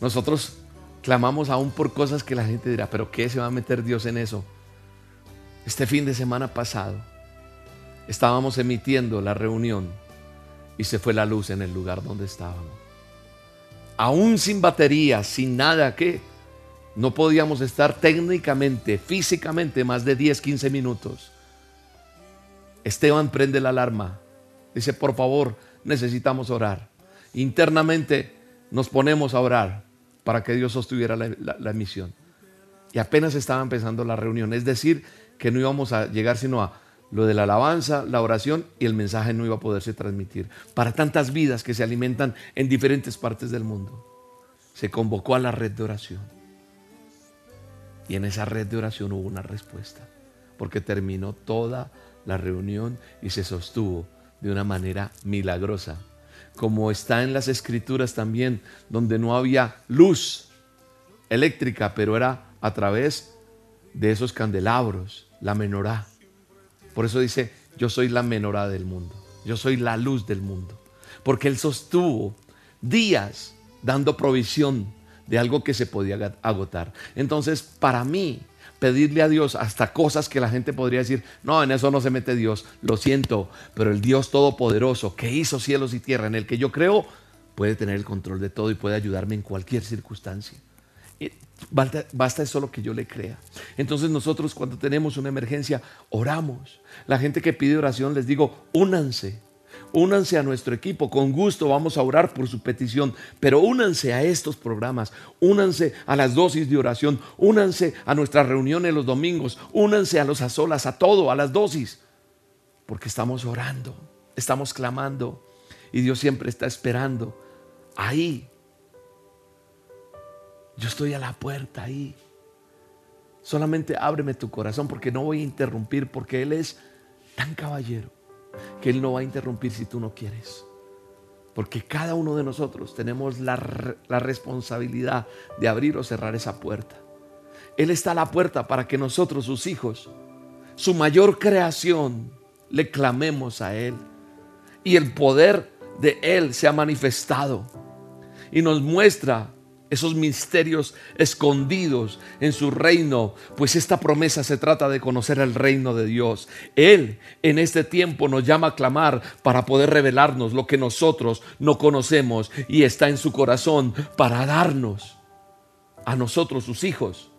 Nosotros clamamos aún por cosas que la gente dirá, pero ¿qué se va a meter Dios en eso? Este fin de semana pasado estábamos emitiendo la reunión y se fue la luz en el lugar donde estábamos. Aún sin batería, sin nada que no podíamos estar técnicamente, físicamente más de 10, 15 minutos. Esteban prende la alarma. Dice, por favor, necesitamos orar. Internamente nos ponemos a orar para que Dios sostuviera la, misión. Y apenas estaba empezando la reunión. Es decir, que no íbamos a llegar sino a lo de la alabanza, la oración y el mensaje no iba a poderse transmitir. Para tantas vidas que se alimentan en diferentes partes del mundo. Se convocó a la red de oración. Y en esa red de oración hubo una respuesta. Porque terminó toda la reunión y se sostuvo de una manera milagrosa como está en las escrituras también, donde no había luz eléctrica, pero era a través de esos candelabros, la menorá. Por eso dice, yo soy la menorá del mundo, yo soy la luz del mundo, porque él sostuvo días dando provisión de algo que se podía agotar. Entonces, para mí, pedirle a Dios hasta cosas que la gente podría decir, no, en eso no se mete Dios, lo siento, pero el Dios Todopoderoso que hizo cielos y tierra, en el que yo creo, puede tener el control de todo y puede ayudarme en cualquier circunstancia. Basta, basta eso lo que yo le crea. Entonces nosotros cuando tenemos una emergencia, oramos. La gente que pide oración, les digo, únanse. Únanse a nuestro equipo, con gusto vamos a orar por su petición, pero únanse a estos programas, únanse a las dosis de oración, únanse a nuestras reuniones los domingos, únanse a los a solas, a todo, a las dosis, porque estamos orando, estamos clamando. Y Dios siempre está esperando ahí. Yo estoy a la puerta ahí. Solamente ábreme tu corazón porque no voy a interrumpir porque Él es tan caballero que Él no va a interrumpir si tú no quieres. Porque cada uno de nosotros tenemos la, responsabilidad de abrir o cerrar esa puerta. Él está a la puerta para que nosotros, sus hijos, su mayor creación, le clamemos a Él. Y el poder de Él se ha manifestado. Y nos muestra esos misterios escondidos en su reino, pues esta promesa se trata de conocer el reino de Dios. Él en este tiempo nos llama a clamar para poder revelarnos lo que nosotros no conocemos y está en su corazón para darnos a nosotros, sus hijos,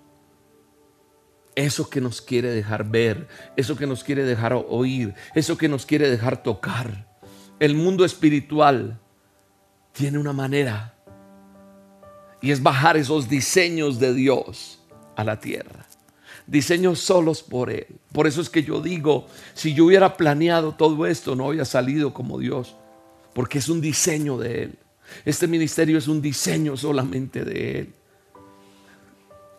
eso que nos quiere dejar ver, eso que nos quiere dejar oír, eso que nos quiere dejar tocar. El mundo espiritual tiene una manera y es bajar esos diseños de Dios a la tierra. Diseños solos por Él. Por eso es que yo digo, si yo hubiera planeado todo esto, no había salido como Dios. Porque es un diseño de Él. Este ministerio es un diseño solamente de Él.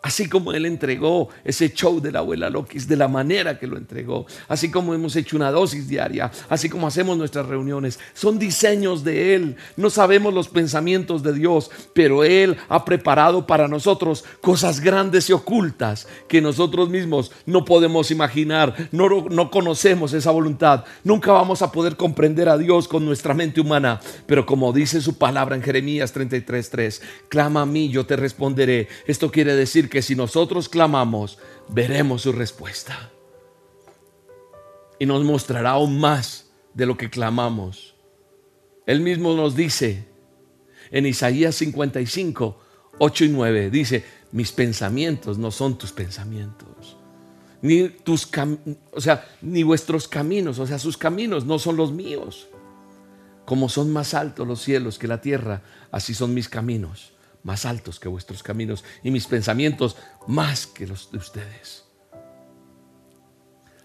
Así como Él entregó ese show de la abuela Lokis de la manera que lo entregó. Así como hemos hecho una dosis diaria. Así como hacemos nuestras reuniones. Son diseños de Él. No sabemos los pensamientos de Dios. Pero Él ha preparado para nosotros cosas grandes y ocultas que nosotros mismos no podemos imaginar. No, no conocemos esa voluntad. Nunca vamos a poder comprender a Dios con nuestra mente humana. Pero como dice su palabra en Jeremías 33.3. Clama a mí, yo te responderé. Esto quiere decir que que si nosotros clamamos, veremos su respuesta. Y nos mostrará aún más de lo que clamamos. Él mismo nos dice en Isaías 55, 8 y 9, dice, mis pensamientos no son tus pensamientos. Ni tus o sea, ni vuestros caminos, o sea, sus caminos no son los míos. Como son más altos los cielos que la tierra, así son mis caminos más altos que vuestros caminos y mis pensamientos más que los de ustedes.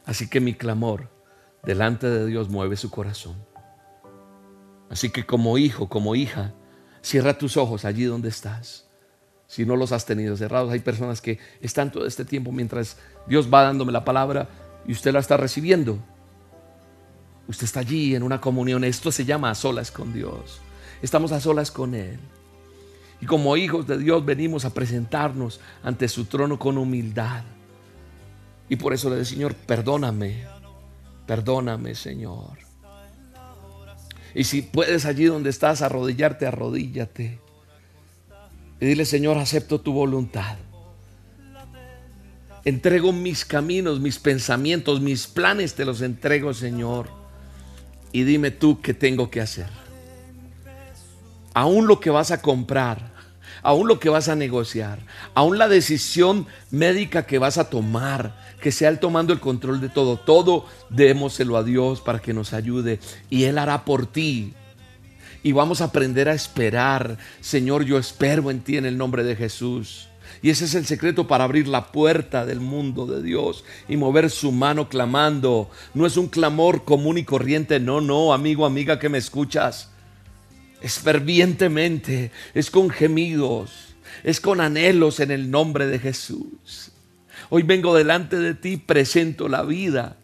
Así que mi clamor delante de Dios mueve su corazón. Así que como hijo, como hija, cierra tus ojos allí donde estás. Si no los has tenido cerrados, hay personas que están todo este tiempo mientras Dios va dándome la palabra y usted la está recibiendo. Usted está allí en una comunión. Esto se llama a solas con Dios. Estamos a solas con Él. Y como hijos de Dios venimos a presentarnos ante su trono con humildad. Y por eso le digo, Señor, perdóname, perdóname, Señor. Y si puedes allí donde estás arrodillarte, arrodíllate. Y dile, Señor, acepto tu voluntad. Entrego mis caminos, mis pensamientos, mis planes, te los entrego, Señor. Y dime tú qué tengo que hacer. Aún lo que vas a comprar, aún lo que vas a negociar, aún la decisión médica que vas a tomar, que sea Él tomando el control de todo, todo démoselo a Dios para que nos ayude y Él hará por ti. Y vamos a aprender a esperar. Señor, yo espero en ti en el nombre de Jesús. Y ese es el secreto para abrir la puerta del mundo de Dios y mover su mano clamando. No es un clamor común y corriente, no, no, amigo, amiga que me escuchas es fervientemente, es con gemidos, es con anhelos en el nombre de Jesús. Hoy vengo delante de ti, presento la vida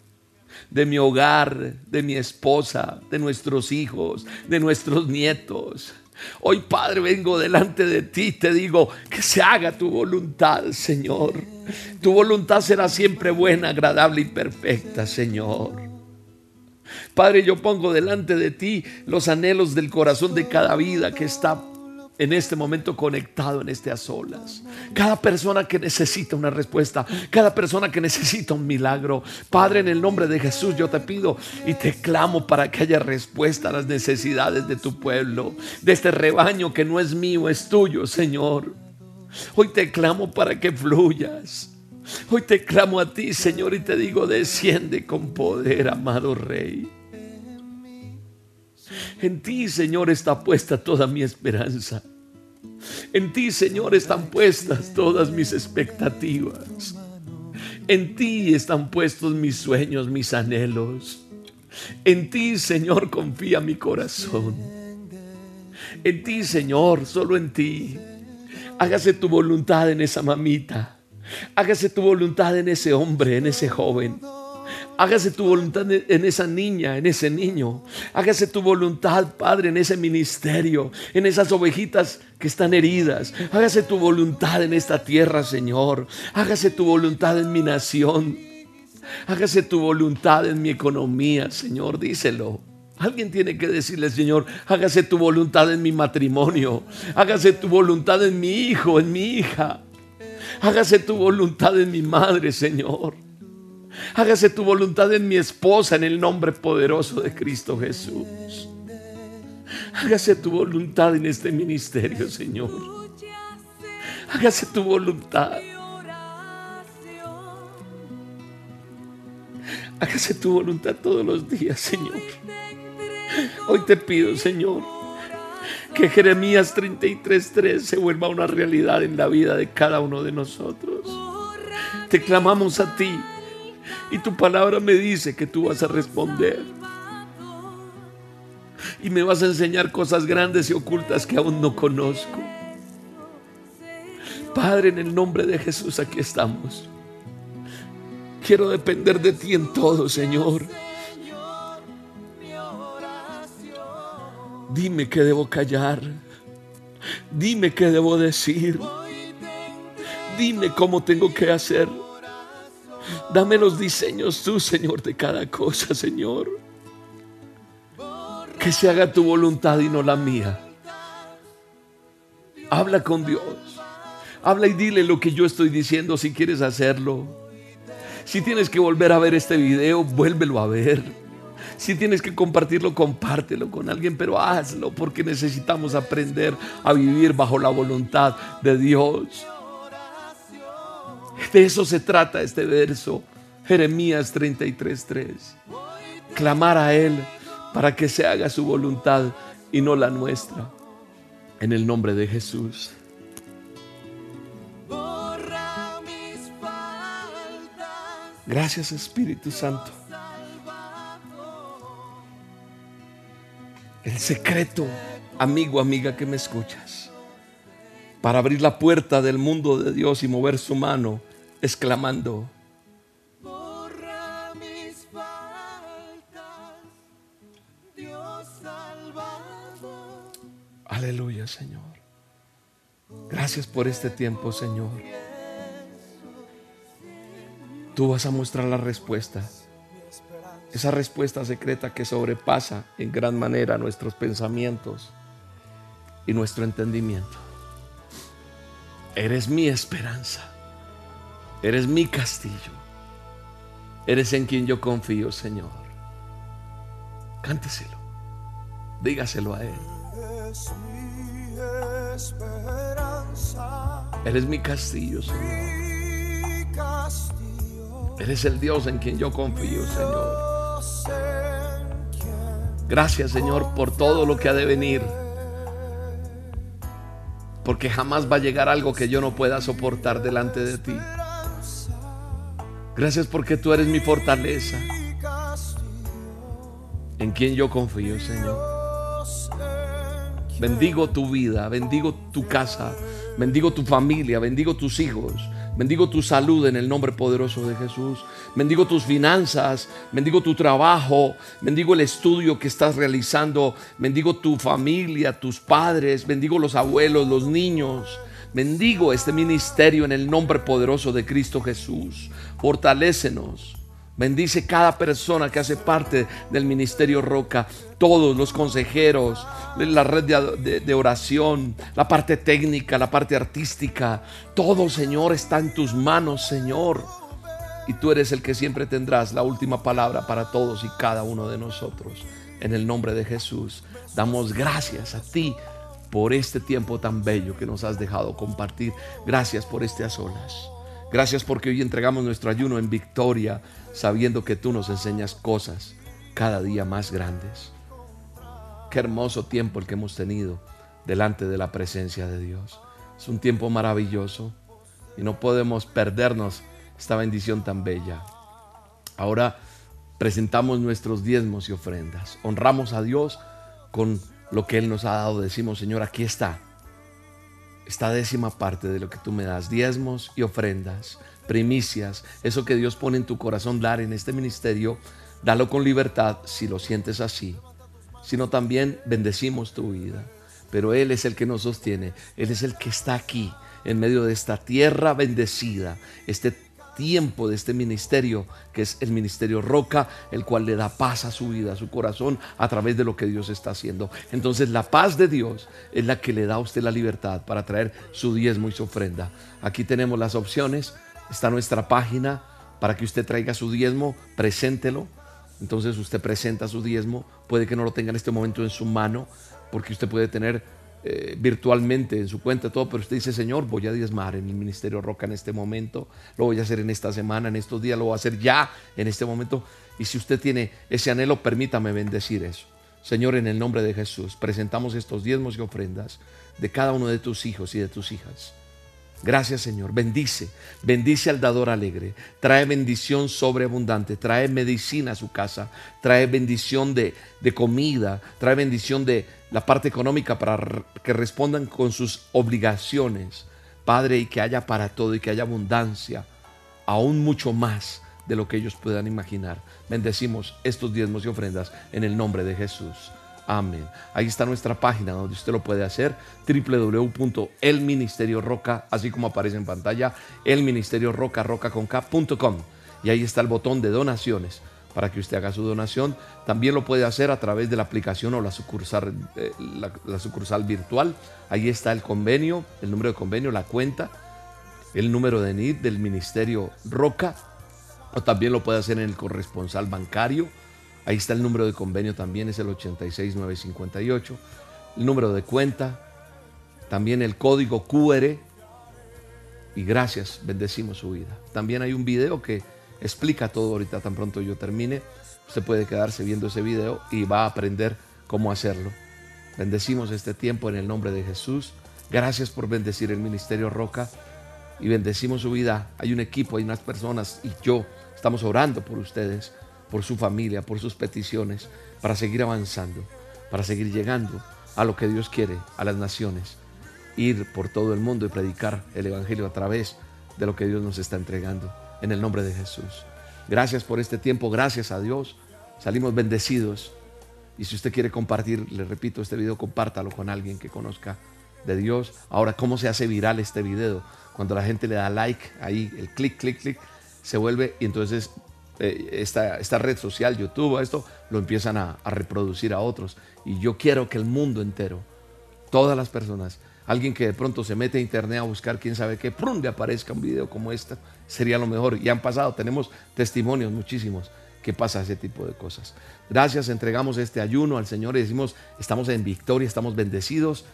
de mi hogar, de mi esposa, de nuestros hijos, de nuestros nietos. Hoy, Padre, vengo delante de ti te digo que se haga tu voluntad, Señor. Tu voluntad será siempre buena, agradable y perfecta, Señor. Padre, yo pongo delante de ti los anhelos del corazón de cada vida que está en este momento conectado en este a solas. Cada persona que necesita una respuesta, cada persona que necesita un milagro. Padre, en el nombre de Jesús yo te pido y te clamo para que haya respuesta a las necesidades de tu pueblo, de este rebaño que no es mío, es tuyo, Señor. Hoy te clamo para que fluyas. Hoy te clamo a ti, Señor, y te digo, desciende con poder, amado Rey. En ti, Señor, está puesta toda mi esperanza. En ti, Señor, están puestas todas mis expectativas. En ti están puestos mis sueños, mis anhelos. En ti, Señor, confía mi corazón. En ti, Señor, solo en ti. Hágase tu voluntad en esa mamita. Hágase tu voluntad en ese hombre, en ese joven. Hágase tu voluntad en esa niña, en ese niño. Hágase tu voluntad, Padre, en ese ministerio, en esas ovejitas que están heridas. Hágase tu voluntad en esta tierra, Señor. Hágase tu voluntad en mi nación. Hágase tu voluntad en mi economía, Señor. Díselo. Alguien tiene que decirle, Señor, hágase tu voluntad en mi matrimonio. Hágase tu voluntad en mi hijo, en mi hija. Hágase tu voluntad en mi madre, Señor. Hágase tu voluntad en mi esposa en el nombre poderoso de Cristo Jesús. Hágase tu voluntad en este ministerio, Señor. Hágase tu voluntad. Hágase tu voluntad todos los días, Señor. Hoy te pido, Señor, que Jeremías 33:3 se vuelva una realidad en la vida de cada uno de nosotros. Te clamamos a ti y tu palabra me dice que tú vas a responder. Y me vas a enseñar cosas grandes y ocultas que aún no conozco. Padre, en el nombre de Jesús aquí estamos. Quiero depender de ti en todo, Señor. Dime qué debo callar. Dime qué debo decir. Dime cómo tengo que hacer. Dame los diseños tú, Señor, de cada cosa, Señor. Que se haga tu voluntad y no la mía. Habla con Dios. Habla y dile lo que yo estoy diciendo si quieres hacerlo. Si tienes que volver a ver este video, vuélvelo a ver. Si tienes que compartirlo, compártelo con alguien, pero hazlo porque necesitamos aprender a vivir bajo la voluntad de Dios. De eso se trata este verso, Jeremías 33:3. Clamar a Él para que se haga su voluntad y no la nuestra. En el nombre de Jesús. Gracias Espíritu Santo. El secreto, amigo, amiga que me escuchas, para abrir la puerta del mundo de Dios y mover su mano, exclamando, Aleluya, Señor. Gracias por este tiempo, Señor. Tú vas a mostrar la respuesta. Esa respuesta secreta que sobrepasa en gran manera nuestros pensamientos y nuestro entendimiento. Eres mi esperanza. Eres mi castillo. Eres en quien yo confío, Señor. Cánteselo. Dígaselo a Él. Eres mi castillo, Señor. Eres el Dios en quien yo confío, Señor. Gracias, Señor, por todo lo que ha de venir. Porque jamás va a llegar algo que yo no pueda soportar delante de ti. Gracias porque tú eres mi fortaleza. En quien yo confío, Señor. Bendigo tu vida, bendigo tu casa, bendigo tu familia, bendigo tus hijos. Bendigo tu salud en el nombre poderoso de Jesús. Bendigo tus finanzas. Bendigo tu trabajo. Bendigo el estudio que estás realizando. Bendigo tu familia, tus padres. Bendigo los abuelos, los niños. Bendigo este ministerio en el nombre poderoso de Cristo Jesús. Fortalécenos. Bendice cada persona que hace parte del ministerio Roca, todos los consejeros, la red de, oración, la parte técnica, la parte artística. Todo, Señor, está en tus manos, Señor. Y tú eres el que siempre tendrás la última palabra para todos y cada uno de nosotros. En el nombre de Jesús, damos gracias a ti por este tiempo tan bello que nos has dejado compartir. Gracias por este a. Gracias porque hoy entregamos nuestro ayuno en victoria, sabiendo que tú nos enseñas cosas cada día más grandes. Qué hermoso tiempo el que hemos tenido delante de la presencia de Dios. Es un tiempo maravilloso y no podemos perdernos esta bendición tan bella. Ahora presentamos nuestros diezmos y ofrendas. Honramos a Dios con lo que Él nos ha dado. Decimos, Señor, aquí está esta décima parte de lo que tú me das, diezmos y ofrendas, primicias, eso que Dios pone en tu corazón dar en este ministerio, dalo con libertad si lo sientes así, sino también bendecimos tu vida. Pero Él es el que nos sostiene, Él es el que está aquí en medio de esta tierra bendecida, este tiempo de este ministerio, que es el ministerio Roca, el cual le da paz a su vida, a su corazón, a través de lo que Dios está haciendo. Entonces la paz de Dios es la que le da a usted la libertad para traer su diezmo y su ofrenda. Aquí tenemos las opciones, está nuestra página para que usted traiga su diezmo, preséntelo. Entonces usted presenta su diezmo, puede que no lo tenga en este momento en su mano, porque usted puede tener eh, virtualmente en su cuenta, todo, pero usted dice, Señor, voy a diezmar en el Ministerio Roca en este momento, lo voy a hacer en esta semana, en estos días, lo voy a hacer ya en este momento. Y si usted tiene ese anhelo, permítame bendecir eso. Señor, en el nombre de Jesús, presentamos estos diezmos y ofrendas de cada uno de tus hijos y de tus hijas. Gracias Señor. Bendice. Bendice al dador alegre. Trae bendición sobreabundante. Trae medicina a su casa. Trae bendición de, de, comida. Trae bendición de la parte económica para que respondan con sus obligaciones. Padre, y que haya para todo y que haya abundancia. Aún mucho más de lo que ellos puedan imaginar. Bendecimos estos diezmos y ofrendas en el nombre de Jesús. Amén. Ahí está nuestra página donde usted lo puede hacer, www.elministerioroca, así como aparece en pantalla, elministerioroca.com. Y ahí está el botón de donaciones para que usted haga su donación. También lo puede hacer a través de la aplicación o la sucursal, eh, la sucursal virtual. Ahí está el convenio, el número de convenio, la cuenta, el número de NID del Ministerio Roca. O también lo puede hacer en el corresponsal bancario Ahí está el número de convenio también, es el 86958. El número de cuenta, también el código QR. Y gracias, bendecimos su vida. También hay un video que explica todo ahorita, tan pronto yo termine. Usted puede quedarse viendo ese video y va a aprender cómo hacerlo. Bendecimos este tiempo en el nombre de Jesús. Gracias por bendecir el Ministerio Roca y bendecimos su vida. Hay un equipo, hay unas personas y yo Estamos orando por ustedes, por su familia, por sus peticiones, para seguir avanzando, para seguir llegando a lo que Dios quiere, a las naciones, ir por todo el mundo y predicar el Evangelio a través de lo que Dios nos está entregando, en el nombre de Jesús. Gracias por este tiempo, gracias a Dios. Salimos bendecidos. Y si usted quiere compartir, le repito, este video, compártalo con alguien que conozca de Dios. Ahora, ¿cómo se hace viral este video? Cuando la gente le da like, ahí el clic, clic, clic, se vuelve y entonces eh, esta, esta, red social, YouTube, esto, lo empiezan a, reproducir a otros. Y yo quiero que el mundo entero, todas las personas, alguien que de pronto se mete a internet a buscar quién sabe qué, ¡prum! le aparezca un video como este, sería lo mejor. Y han pasado, tenemos testimonios muchísimos que pasa ese tipo de cosas. Gracias, entregamos este ayuno al Señor y decimos, estamos en victoria, estamos bendecidos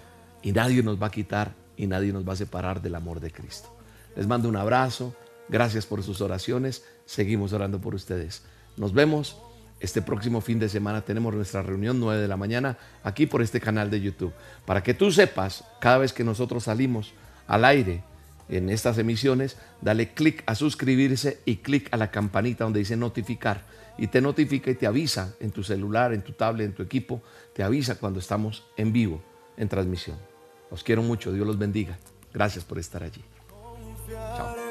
y nadie nos va a quitar y nadie nos va a separar del amor de Cristo. Les mando un abrazo, gracias por sus oraciones, seguimos orando por ustedes. Nos vemos este próximo fin de semana, tenemos nuestra reunión 9 de la mañana aquí por este canal de YouTube, para que tú sepas, cada vez que nosotros salimos al aire, en estas emisiones, dale clic a suscribirse y clic a la campanita donde dice notificar y te notifica y te avisa en tu celular, en tu tablet, en tu equipo, te avisa cuando estamos en vivo, en transmisión. Os quiero mucho, Dios los bendiga. Gracias por estar allí. Chao.